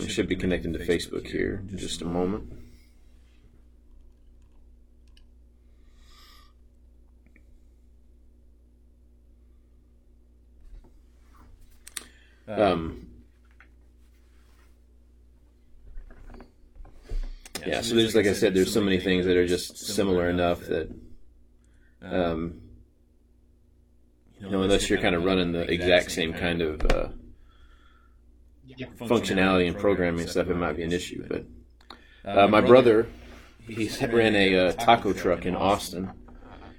We should be connecting to Facebook here in just a moment. Um, yeah, so there's like I said, there's so many things that are just similar enough that, um, you know, unless you're kind of running the exact same kind of uh, functionality and programming stuff, it might be an issue. But uh, my brother, he ran a uh, taco truck in Austin,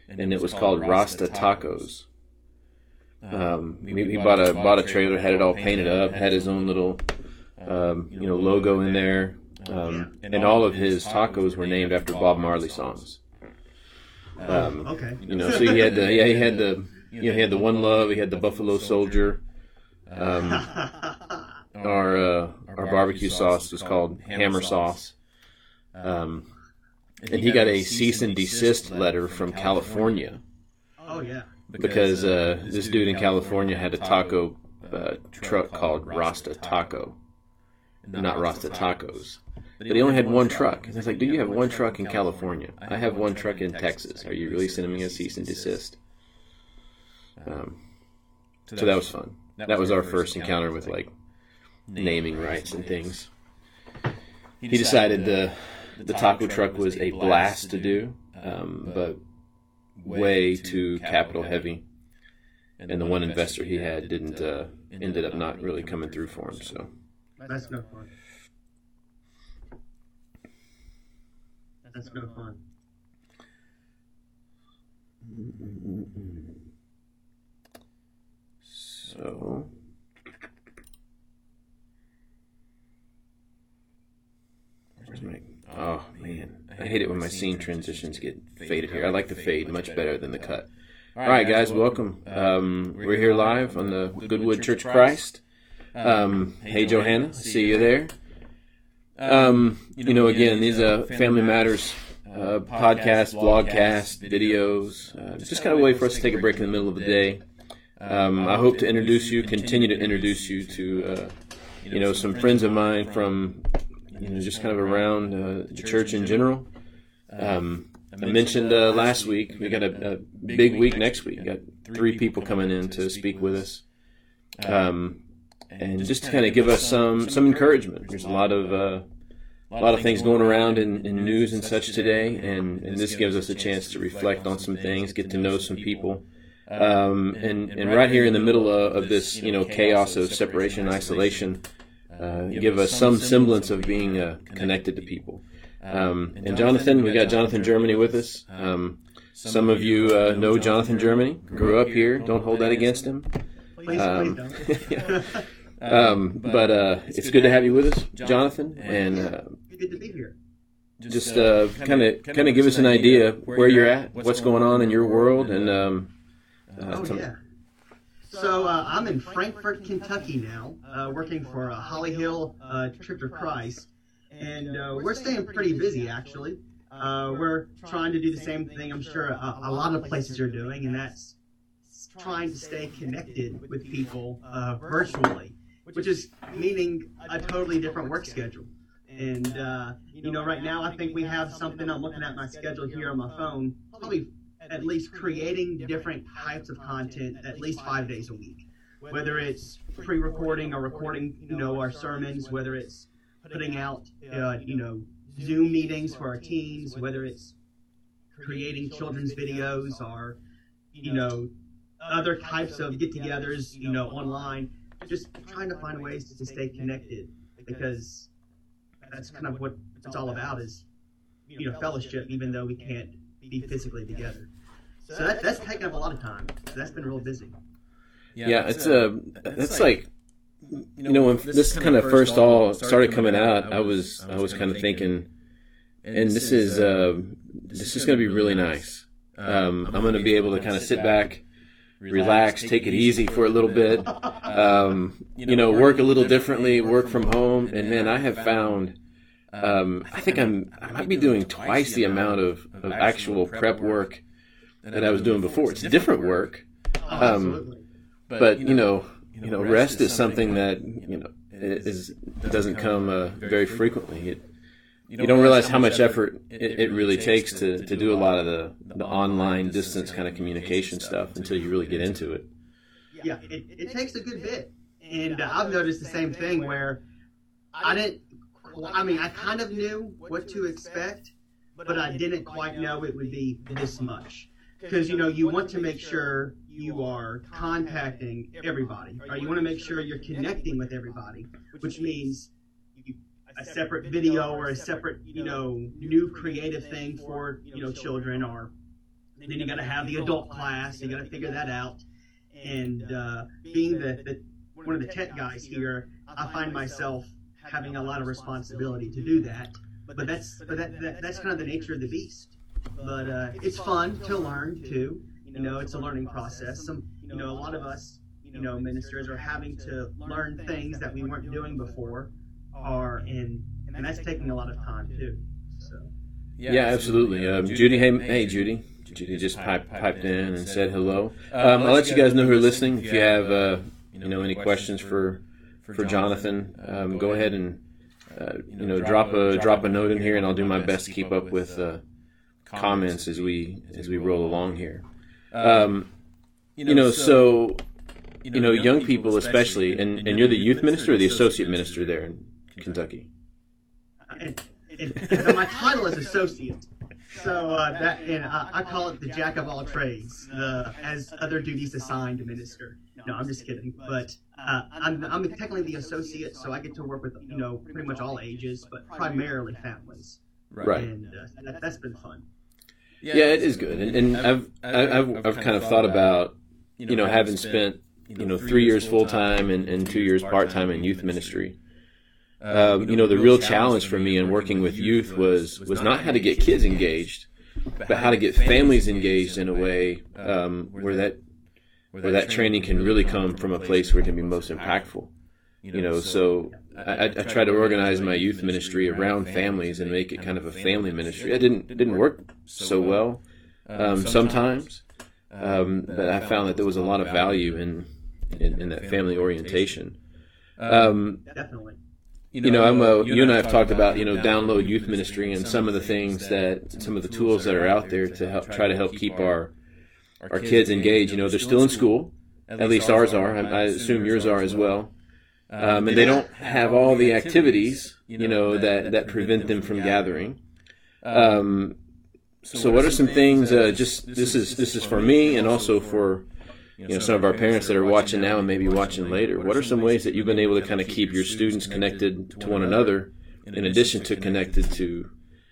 and it was called Rasta Tacos. Um, he, he bought a bought a trailer, had it all painted up, had his own little, um, you know, logo in there, um, and all of his tacos were named after Bob Marley songs. Um, Okay. you know, so he had the yeah he had the you know he had the One Love, he had the Buffalo Soldier. Um, our uh, our barbecue sauce was called Hammer Sauce. Um, and he got a cease and desist letter from California oh yeah. because uh, this dude in California had a taco uh, truck called Rasta Taco, not Rasta Tacos. But he only had one truck. And I was like, "Do you have one truck in California? I have one truck in Texas. Are you really sending me a cease and desist?" Um, so that was fun. That was our first encounter with like naming rights and things. He decided the the taco truck was a blast to do, um, but way too capital heavy. And the one investor he had didn't uh, ended up not really coming through for him. So That's no fun. That's no fun. so where's my oh man I hate it when my scene transitions get faded here. I like the fade much better than the cut. All right, guys, welcome. Um, we're here live on the Goodwood Church of Christ. Um, hey, Johanna, see you there. Um, you know, again, these uh, Family Matters uh, podcasts, blogcasts, videos. Uh, just kind of a way for us to take a break in the middle of the day. Um, I hope to introduce you, continue to introduce you to, uh, you know, some friends of mine from, you know, just kind of around uh, the church in general. Um, I mentioned uh, last week we got a, a big week next week. We got three people coming in to speak with us, um, and just to kind of give us some some encouragement. There's a lot of uh, a lot of things going around in, in news and such today, and, and this gives us a chance to reflect on some things, get to know some people. Um, and, and right here in the middle of, of this, you know, chaos of separation and isolation, uh, give us some semblance of being uh, connected to people. Um, and Jonathan, we got Jonathan Germany with us. Um, some of you uh, know Jonathan Germany, grew up here. Don't hold that against him. Please, Um, please don't. Um, but uh, it's good to have you with us, Jonathan, and uh, Good to be here. just kind of kind of give us an idea where you're at, what's going on in your world, and um, uh, Oh yeah. So uh, I'm in Frankfort, Kentucky now, uh, working for uh, Holly Hill uh, of Christ, and uh, we're staying pretty busy actually. Uh, we're trying to do the same thing I'm sure a, a lot of places are doing, and that's trying to stay connected with people uh, virtually, which is meaning a totally different work schedule. And uh, you know, right now I think we have something. I'm looking at my schedule here on my phone, probably at least creating different types of content at least five days a week. Whether it's pre-recording or recording, you know, our sermons, whether it's putting out, uh, you know, Zoom meetings for our teams, whether it's creating children's videos or, you know, other types of get-togethers, you know, online. Just trying to find ways to stay connected because that's kind of what it's all about is, you know, fellowship, even though we can't be physically together. So that, that's taken up a lot of time. So that's been real busy. yeah, yeah it's a that's like you know when this kind of first all started coming out, I was I was kind of thinking, and this is uh, this is going to be really nice. Um, I'm going to be able to kind of sit back, relax, take it easy for a little bit, um, you know, work a little differently, work from home, and man, I have found. Um, I think I'm I might be doing twice the amount of, of actual prep work that I was doing before. It's different work, Oh, absolutely. but you know, you know, rest is something that you know is doesn't come uh, very frequently. It, you don't realize how much effort it, it really takes to, to do a lot of the, the online distance kind of communication stuff until you really get into it. Yeah, it, it takes a good bit. And uh, I've noticed the same thing where I didn't, I mean, I kind of knew what to expect, but I didn't quite know it would be this much. Because, you know, you want to make sure you are contacting everybody, or you want to make sure you're connecting with everybody, which means a separate video or a separate, you know, new creative thing for, you know, children or then you got to have the adult class. You got to figure that out. And uh, being the, the one of the tech guys here, I find myself having a lot of responsibility to do that. But that's but that, that that's kind of the nature of the beast. But uh, it's fun to learn too. You know, it's a learning process. Some you know a lot of us you know ministers are having to learn things that we weren't doing before are in, and that's taking a lot of time too. So. Yeah, absolutely. Um, Judy, hey, hey, Judy. Judy just piped, piped in and said hello. Um, I'll let you guys know who are listening. If you have, uh, you know, any questions for for Jonathan, um, go ahead and uh, you know drop a drop a note in here, and I'll do my best to keep up with uh, comments as we as we roll along here. Um, you know, so you know, young people especially, and, and you're the youth minister or the associate minister there in Kentucky. And, and, my title is associate. So uh, that and I, I, call it the jack of all trades, the as other duties assigned to minister. No, I'm just kidding. But uh, I'm, I'm technically the associate, so I get to work with you know pretty much all ages, but primarily families. Right. And uh, that, has been fun. Yeah, it is good, and, and I've, I've I've kind of thought about you know having spent you know three years full time and, and two years part time in youth ministry. Um, you know, the real challenge for me in working with youth was was not how to get kids engaged, but how to get families engaged in a way um, where that where that training can really come from a place where it can be most impactful. You know, so I, I try to organize my youth ministry around families and make it kind of a family ministry. It didn't didn't work so well um, sometimes, um, but I found that there was a lot of value in in, in that family orientation. Um, Definitely you know, I'm a, you and I have talked about, you know, download youth ministry and some of the things that, some of the tools that are out there to help, try to help keep our, our kids engaged. You know, they're still in school. At least ours are. I, I assume yours are as well. Um, and they don't have all the activities, you know, that, that prevent them from gathering. Um, so what are some things, uh, just, this is, this is for me and also for, you know, some of our parents that are watching now and maybe watching later, what are some ways that you've been able to kind of keep your students connected to one another in addition to connected to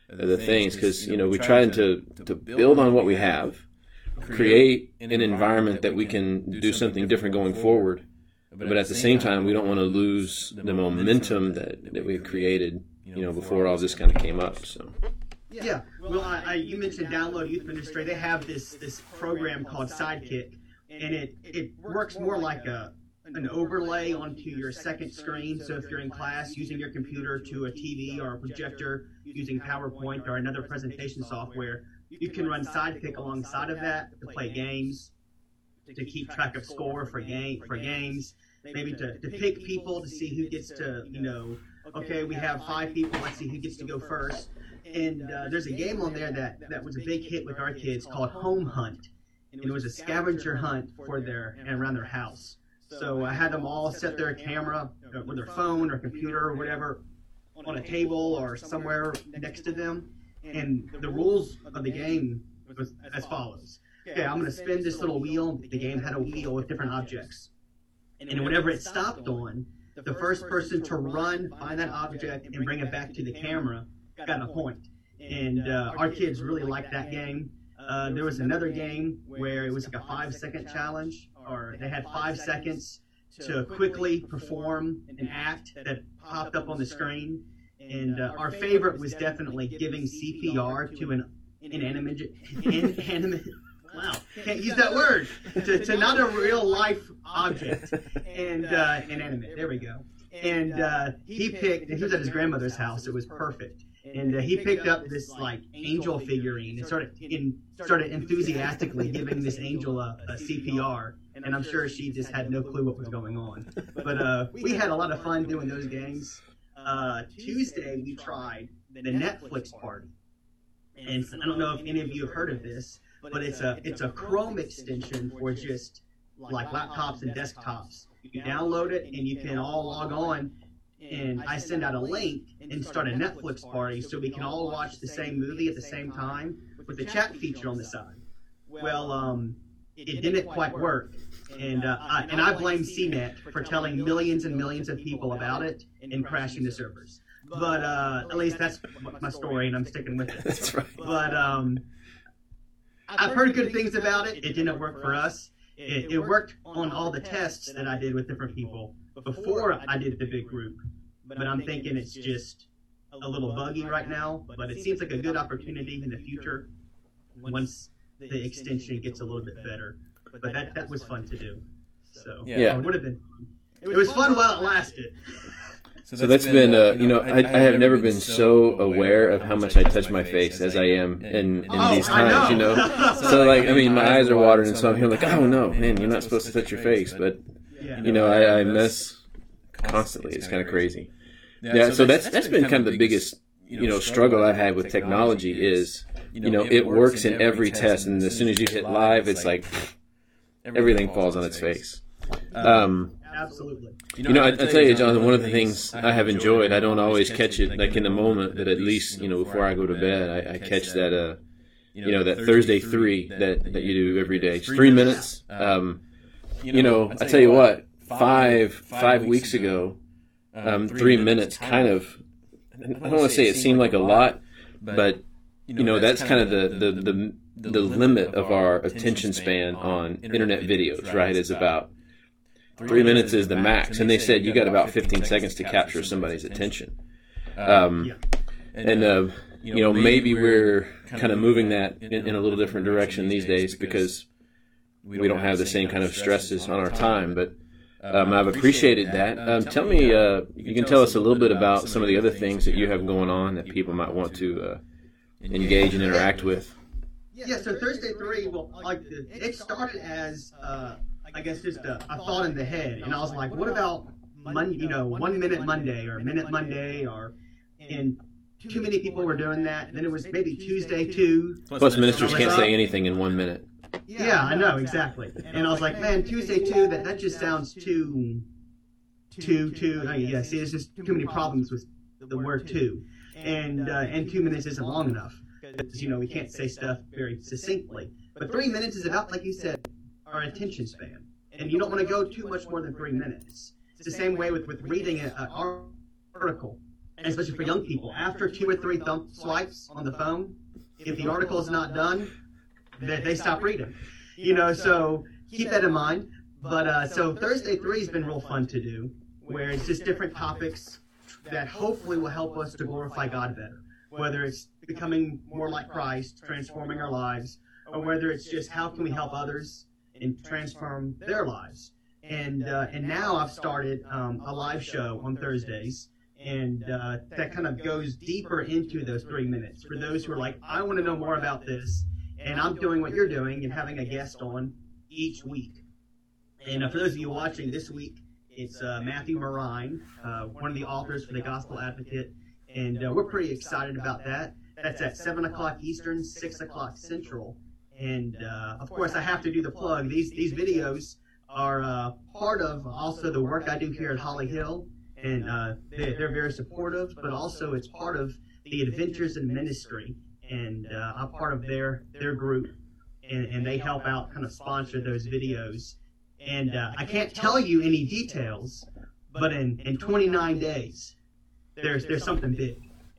the things? Because, you know, we try to, to build on what we have, create an environment that we can do something different going forward. But at the same time, we don't want to lose the momentum that, that we had created, you know, before all this kind of came up. So. Yeah, well, I, I, you mentioned Download Youth Ministry. They have this this program called Sidekick, and it it works more like a an overlay onto your second screen. So if you're in class using your computer to a TV or a projector using PowerPoint or another presentation software, you can run Sidekick alongside of that to play games, to keep track of score for game for games, maybe to, to pick people to see who gets to you know. Okay, we have five people. Let's see who gets to go first. And uh, there's a game on there that that was a big hit with our kids called Home Hunt and it was a scavenger hunt for their and around their house. So I had them all set their camera uh, with their phone or computer or whatever on a table or somewhere next to them. And the rules of the game was as follows. Okay, I'm going to spin this little wheel. The game had a wheel with different objects. And whenever it stopped on, the first person to run, find that object, and bring it back to the camera got a point. And uh, our kids really liked that game. Uh, there was another game where it was like a five second challenge, or they had five seconds to quickly perform an act that popped up on the screen. And uh, our favorite was definitely giving CPR to an inanimate, inanimate use that word, to, to not a real life object, and uh, inanimate. There we go. And uh, he picked, he was at his grandmother's house. It was perfect and uh, he picked up this like angel figurine and started in, started enthusiastically giving this angel a, a CPR. and I'm sure she just had no clue what was going on. But uh, we had a lot of fun doing those games. Uh, Tuesday we tried the Netflix party, and I don't know if any of you have heard of this, but it's a it's a Chrome extension for just like laptops and desktops. You download it and you can all log on and I send out a link and start a Netflix party so we can all watch the same movie at the same time with the chat feature on the side. Well, um, it didn't quite work, and uh, I, and I blame CNET for telling millions and millions of people about it and crashing the servers. But uh, at least that's my story, and I'm sticking with it. That's right. But um, I've heard good things about it. It didn't work for us. It, it worked on all the tests that I did with different people before I did the big group. But I'm thinking it's just a little buggy right now. But it seems like a good opportunity in the future once the extension gets a little bit better. But that that was fun to do. So Yeah. it would have been. Fun. It was fun while it lasted. So that's been, uh, you know, I, I have never been so aware of how much I touch my face as I am in, in Oh, these I times, you know. know. So like, I mean, my eyes are watering, and so I'm here like, oh no, man, you're not supposed to touch your face, but you know, I, I miss constantly. It's kind of crazy. Yeah, so that's that's been kind of the biggest, you know, struggle I've had with technology is, you know, it works in every test, and as soon as you hit live, it's like everything falls on its face. Um, Absolutely. you know, I, I tell you, Jonathan, one of the things I have enjoyed, I don't always catch it like in the moment, but at least, you know, before I go to bed, I, I catch that, uh, you know, that Thursday three that, that you do every day. It's three minutes. Um, you know, I tell you what, five, five weeks ago, um, three minutes kind of, I don't want to say it seemed like a lot, but, you know, that's kind of the, the, the, the limit of our attention span on internet videos, right? Is about three minutes is the max, and they said you got about 15 seconds to capture somebody's attention. Um, and uh, you know, maybe we're kind of moving that in, in a little different direction these days because we don't have the same kind of stresses on our time. But um, I've appreciated that. Um, tell me, uh, you can tell us a little bit about some of the other things that you have going on that people might want to uh, engage and interact with. Yeah, so Thursday three, well, like the, it started as, uh, I guess, just a, a thought in the head, and I was like, what about, Mon- you know, one minute Monday or minute Monday, or and too many people were doing that. Then it was maybe Tuesday two. Plus, ministers can't say anything in one minute. Yeah, I know exactly. And I was like, man, Tuesday two, that that just sounds too, too, too. I mean, yeah, see, there's just too many problems with the word two, and uh, and two minutes isn't long enough. 'Cause, you know, we can't say stuff very succinctly. But three minutes is about, like you said, our attention span. And you don't want to go too much more than three minutes. It's the same way with, with reading an article, especially for young people. After two or three thumb swipes on the phone, if the article is not done, they, they stop reading. You know, so keep that in mind. But uh, so Thursday three has been real fun to do, where it's just different topics that hopefully will help us to glorify God better. Whether it's becoming more like Christ, transforming our lives, or whether it's just how can we help others and transform their lives. And uh, and now I've started um, a live show on Thursdays, and uh, that kind of goes deeper into those three minutes for those who are like, I want to know more about this, and I'm doing what you're doing and having a guest on each week. And uh, for those of you watching this week, it's uh, Matthew Morine, uh, one of the authors for the Gospel Advocate, and uh, we're pretty excited about that. That's at seven o'clock Eastern, six o'clock Central. And uh, of course, I have to do the plug. These these videos are uh, part of also the work I do here at Holly Hill, and uh, they, they're very supportive. But also, it's part of the Adventures in Ministry, and uh, I'm part of their their group, and, and they help out, kind of sponsor those videos. And uh, I can't tell you any details, but in, in 29 days, there's there's something big,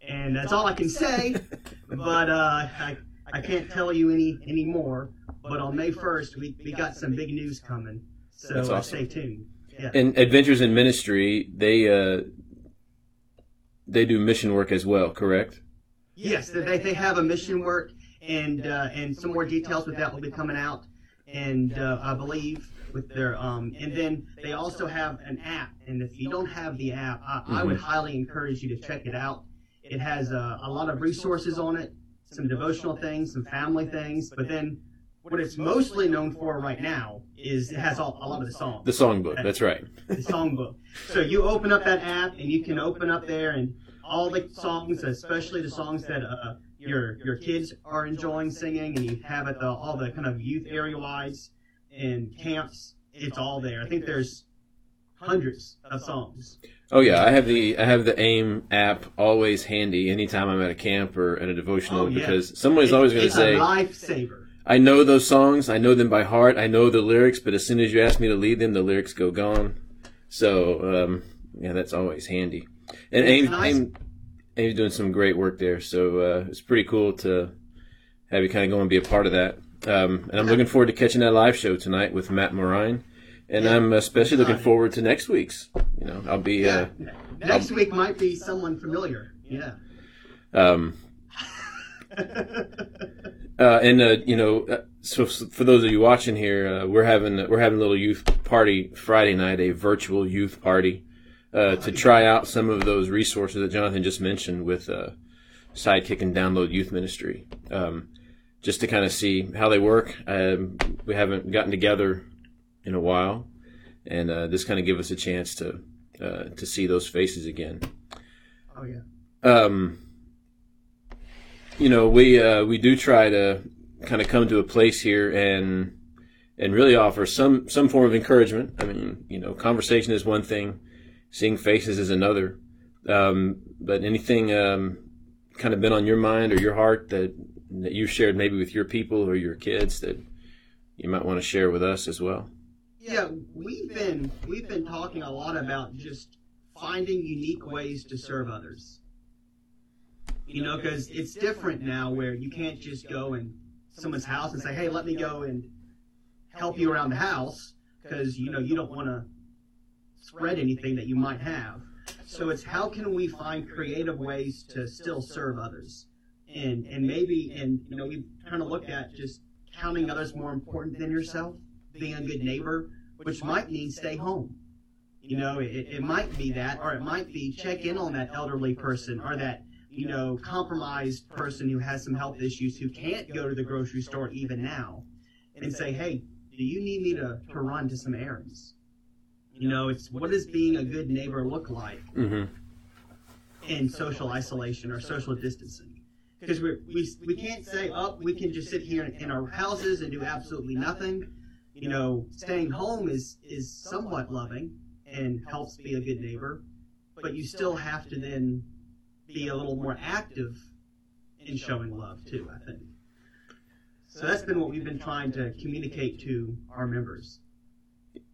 and that's all I can say. But uh, I I can't tell you any any more. But on May 1st, we, we got some big news coming, so That's uh, awesome. stay tuned. Yeah. And Adventures in Ministry, they uh, they do mission work as well, correct? Yes, they, they have a mission work, and uh, and some more details with that will be coming out, and uh, I believe with their um, and then they also have an app, and if you don't have the app, I, I would highly encourage you to check it out. It has uh, a lot of resources on it, some devotional things, some family things, but then what it's mostly known for right now is it has all, a lot of the songs. The songbook. That's right. the songbook. So you open up that app and you can open up there and all the songs, especially the songs that uh, your your kids are enjoying singing, and you have at the all the kind of youth area wise and camps. It's all there. I think there's hundreds of songs. Oh yeah, I have the I have the AIM app always handy anytime I'm at a camp or at a devotional Oh, yeah. because somebody's always going to say, a lifesaver. I know those songs, I know them by heart, I know the lyrics, but as soon as you ask me to lead them, the lyrics go gone. So um, yeah, that's always handy. And It's AIM, nice. AIM, AIM's doing some great work there, so uh, it's pretty cool to have you kind of go and be a part of that. Um, and I'm looking forward to catching that live show tonight with Matt Morine. And Yeah. I'm especially looking forward to next week's. You know, I'll be uh, Next week might be someone familiar. Yeah. um, Uh, and uh, you know, uh, so for those of you watching here, uh, we're having we're having a little youth party Friday night, a virtual youth party, uh, to try out some of those resources that Jonathan just mentioned with uh, Sidekick and Download Youth Ministry, um, just to kind of see how they work. Um, we haven't gotten together in a while, and uh, this kind of give us a chance to uh, to see those faces again oh yeah. um, you know, we uh, we do try to kind of come to a place here and and really offer some some form of encouragement. I mean, you know, conversation is one thing, seeing faces is another. Um, but anything um, kind of been on your mind or your heart that that you shared maybe with your people or your kids that you might want to share with us as well. Yeah, we've been we've been talking a lot about just finding unique ways to serve others. You know, because it's different now where you can't just go in someone's house and say, "Hey, let me go and help you around the house," because you know you don't want to spread anything that you might have. So it's how can we find creative ways to still serve others, and and maybe and you know we kind of looked at just counting others more important than yourself being a good neighbor, which might mean stay home. You know, it, it might be that, or it might be check in on that elderly person or that, you know, compromised person who has some health issues who can't go to the grocery store even now and say, hey, do you need me to, to run to some errands? You know, it's what does being a good neighbor look like hmm in social isolation or social distancing? Because we we, we can't say, oh, we can just sit here in our houses and do absolutely nothing. You know, staying home is is somewhat loving and helps be a good neighbor, but you still have to then be a little more active in showing love too. I think. So that's been what we've been trying to communicate to our members.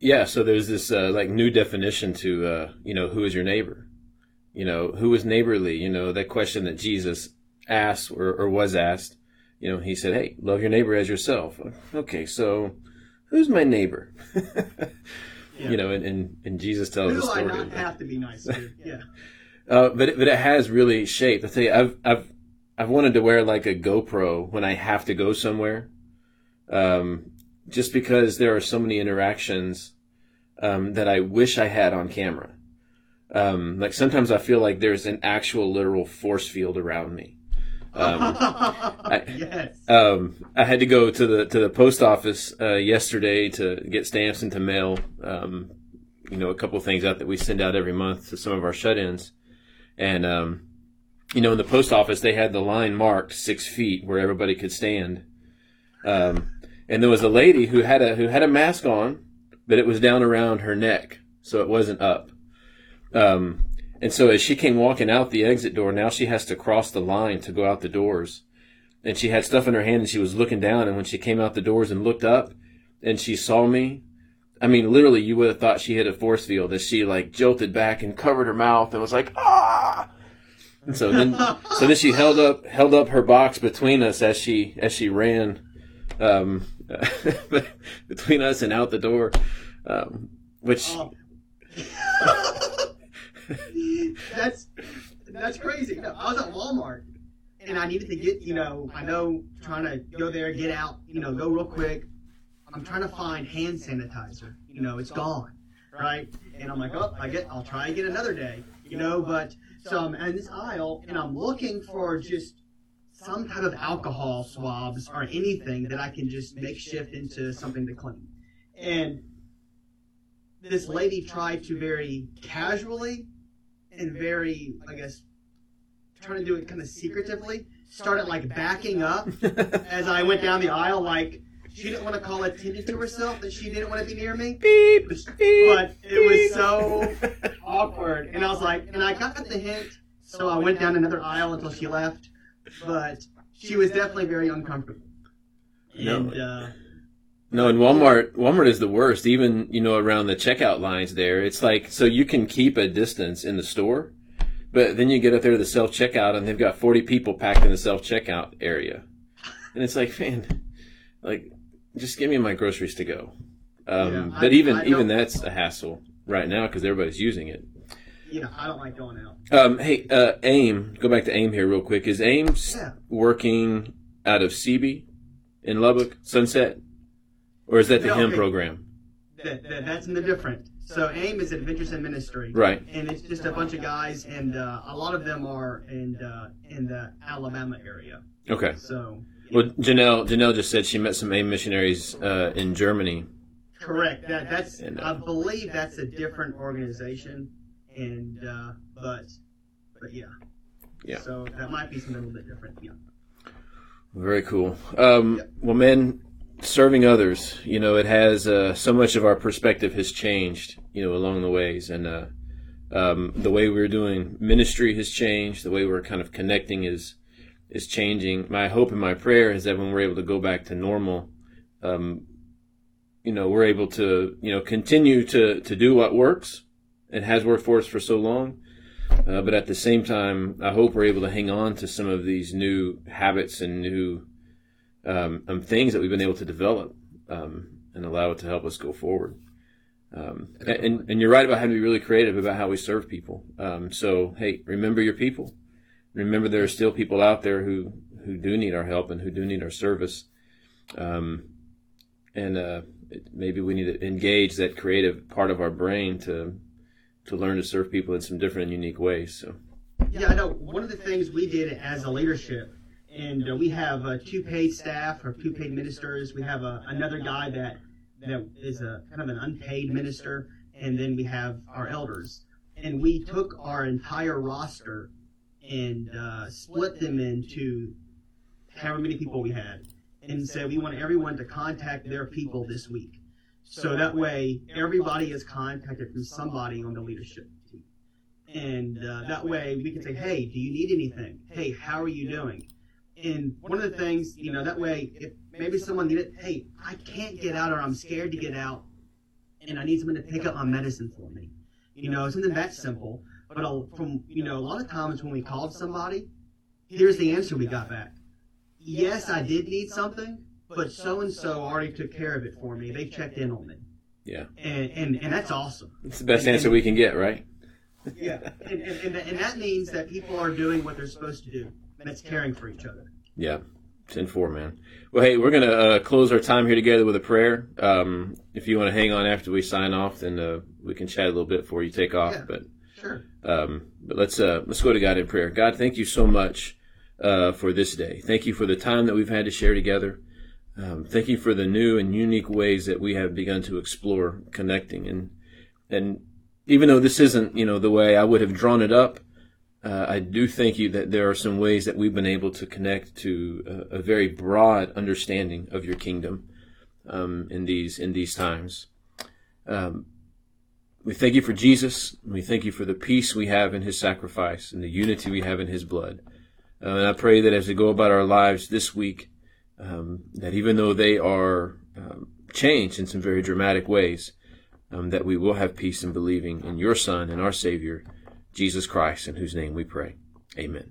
Yeah, so there's this uh, like new definition to uh, you know who is your neighbor, you know who is neighborly. You know that question that Jesus asked or, or was asked. You know he said, "Hey, love your neighbor as yourself." Okay, so who's my neighbor? Yeah. You know, and, and, and Jesus tells Who the Do I not have to be nice to? Yeah. Uh, but it, but it has really shaped. I tell you, I've I've I've wanted to wear like a GoPro when I have to go somewhere, um, just because there are so many interactions um, that I wish I had on camera. Um, like sometimes I feel like there's an actual literal force field around me. Um, yes. um, I had to go to the to the post office uh, yesterday to get stamps and to mail, um, you know, a couple of things out that we send out every month to some of our shut-ins, and um, you know, in the post office they had the line marked six feet where everybody could stand, um, and there was a lady who had a who had a mask on, but it was down around her neck, so it wasn't up. Um, and so as she came walking out the exit door, now she has to cross the line to go out the doors. And she had stuff in her hand and she was looking down. And when she came out the doors and looked up and she saw me i mean literally you would have thought she hit a force field as she like jolted back and covered her mouth and was like ah! And so then so then she held up held up her box between us as she as she ran um between us and out the door um which Um, that's that's crazy. No, I was at Walmart and I needed to get, you know, I know trying to go there, get out, you know, go real quick. I'm trying to find hand sanitizer. You know, it's gone, right? And I'm like, oh, I get, I'll try get another day, you know. But so I'm in this aisle and I'm looking for just some type of alcohol swabs or anything that I can just make shift into something to clean. And this lady tried to very casually and very, I guess, trying to do it kind of secretively, started like backing up as I went down the aisle, like she didn't want to call attention to herself that she didn't want to be near me. beep, beep, But it was so awkward. And I was like, and I got the hint, so I went down another aisle until she left. But she was definitely very uncomfortable. No. And, uh, No, and Walmart Walmart is the worst. Even you know around the checkout lines there, it's like so you can keep a distance in the store, but then you get up there to the self checkout and they've got forty people packed in the self checkout area, and it's like, man, like just give me my groceries to go. Um, Yeah, I- but even I even that's a hassle right now because everybody's using it. you know, I don't like going out. Um, hey, uh, AIM, go back to AIM here real quick. Is AIM Yeah. working out of CB in Lubbock, Sunset? Or is that the No, HIM program? That, that, that's in the different. So AIM is Adventures in Ministry. Right. And it's just a bunch of guys, and uh, a lot of them are in, uh, in the Alabama area. Okay. So, Well, Janelle, Janelle just said she met some AIM missionaries uh, in Germany. correct. That, that's, And, uh, I believe that's a different organization. And, uh, but, but yeah. Yeah. So that might be something a little bit different. Yeah. Very cool. Um, Yep. Well, man, serving others, you know, it has uh, so much of our perspective has changed, you know, along the ways, and uh, um, the way we're doing ministry has changed. The way we're kind of connecting is is changing. My hope and my prayer is that when we're able to go back to normal, um, you know, we're able to, you know, continue to to do what works. It has worked for us for so long. Uh, but at the same time, I hope we're able to hang on to some of these new habits and new um, um, things that we've been able to develop um, and allow it to help us go forward. Um, and, and you're right about having to be really creative about how we serve people. Um, so, hey, remember your people. Remember there are still people out there who, who do need our help and who do need our service. Um, and uh, it, maybe we need to engage that creative part of our brain to to learn to serve people in some different and unique ways. So, Yeah, I know. One of the things we did as a leadership, and uh, we have uh, two paid staff or two paid ministers. We have uh, another guy that that is a kind of an unpaid minister, and then we have our elders. And we took our entire roster and uh, split them into however many people we had, and said we want everyone to contact their people this week. So that way, everybody is contacted from somebody on the leadership team. And uh, that way, we can say, hey, do you need anything? Hey, how are you doing? And one of the things, you know, that way, if maybe someone needed, hey, I can't get out or I'm scared to get out and I need someone to pick up my medicine for me. You know, something that simple. But I'll- from, you know, a lot of times when we called somebody, here's the answer we got back. Yes, I did need something, but so and so already took care of it for me. They checked in on me. yeah, And, and, and that's awesome. it's the best answer we can get, right? Yeah. And, and, and, and that means that people are doing what they're supposed to do. And it's caring for each other. Yeah, ten four, man. Well, hey, we're gonna uh, close our time here together with a prayer. Um, if you want to hang on after we sign off, then uh, we can chat a little bit before you take off. Yeah. But Sure. um, but let's uh, let's go to God in prayer. God, thank you so much uh, for this day. Thank you for the time that we've had to share together. Um, thank you for the new and unique ways that we have begun to explore connecting and and even though this isn't you know the way I would have drawn it up, uh, I do thank you that there are some ways that we've been able to connect to a, a very broad understanding of your kingdom um, in these in these times. Um, we thank you for Jesus. We thank you for the peace we have in His sacrifice and the unity we have in His blood. Uh, and I pray that as we go about our lives this week, um, that even though they are um, changed in some very dramatic ways, um, that we will have peace in believing in your Son and our Savior, Jesus Christ, in whose name we pray. Amen.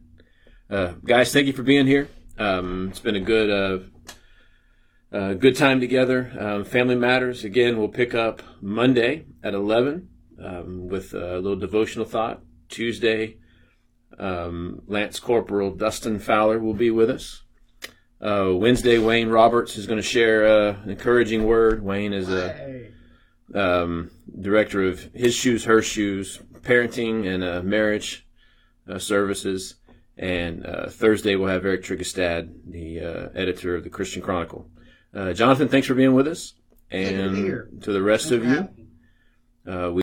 Uh, guys, thank you for being here. Um, it's been a good, uh, uh, good time together. Um, Family Matters again. We'll pick up Monday at eleven um, with a little devotional thought. Tuesday, um, Lance Corporal Dustin Fowler will be with us. Uh, Wednesday, Wayne Roberts is going to share uh, an encouraging word. Wayne is a um, director of His Shoes, Her Shoes, parenting and uh, marriage uh, services. And uh, Thursday we'll have Erik Tryggestad, the uh, editor of the Christian Chronicle. Uh, Jonathan, thanks for being with us. Good to be And to the rest Thanks of you, uh, we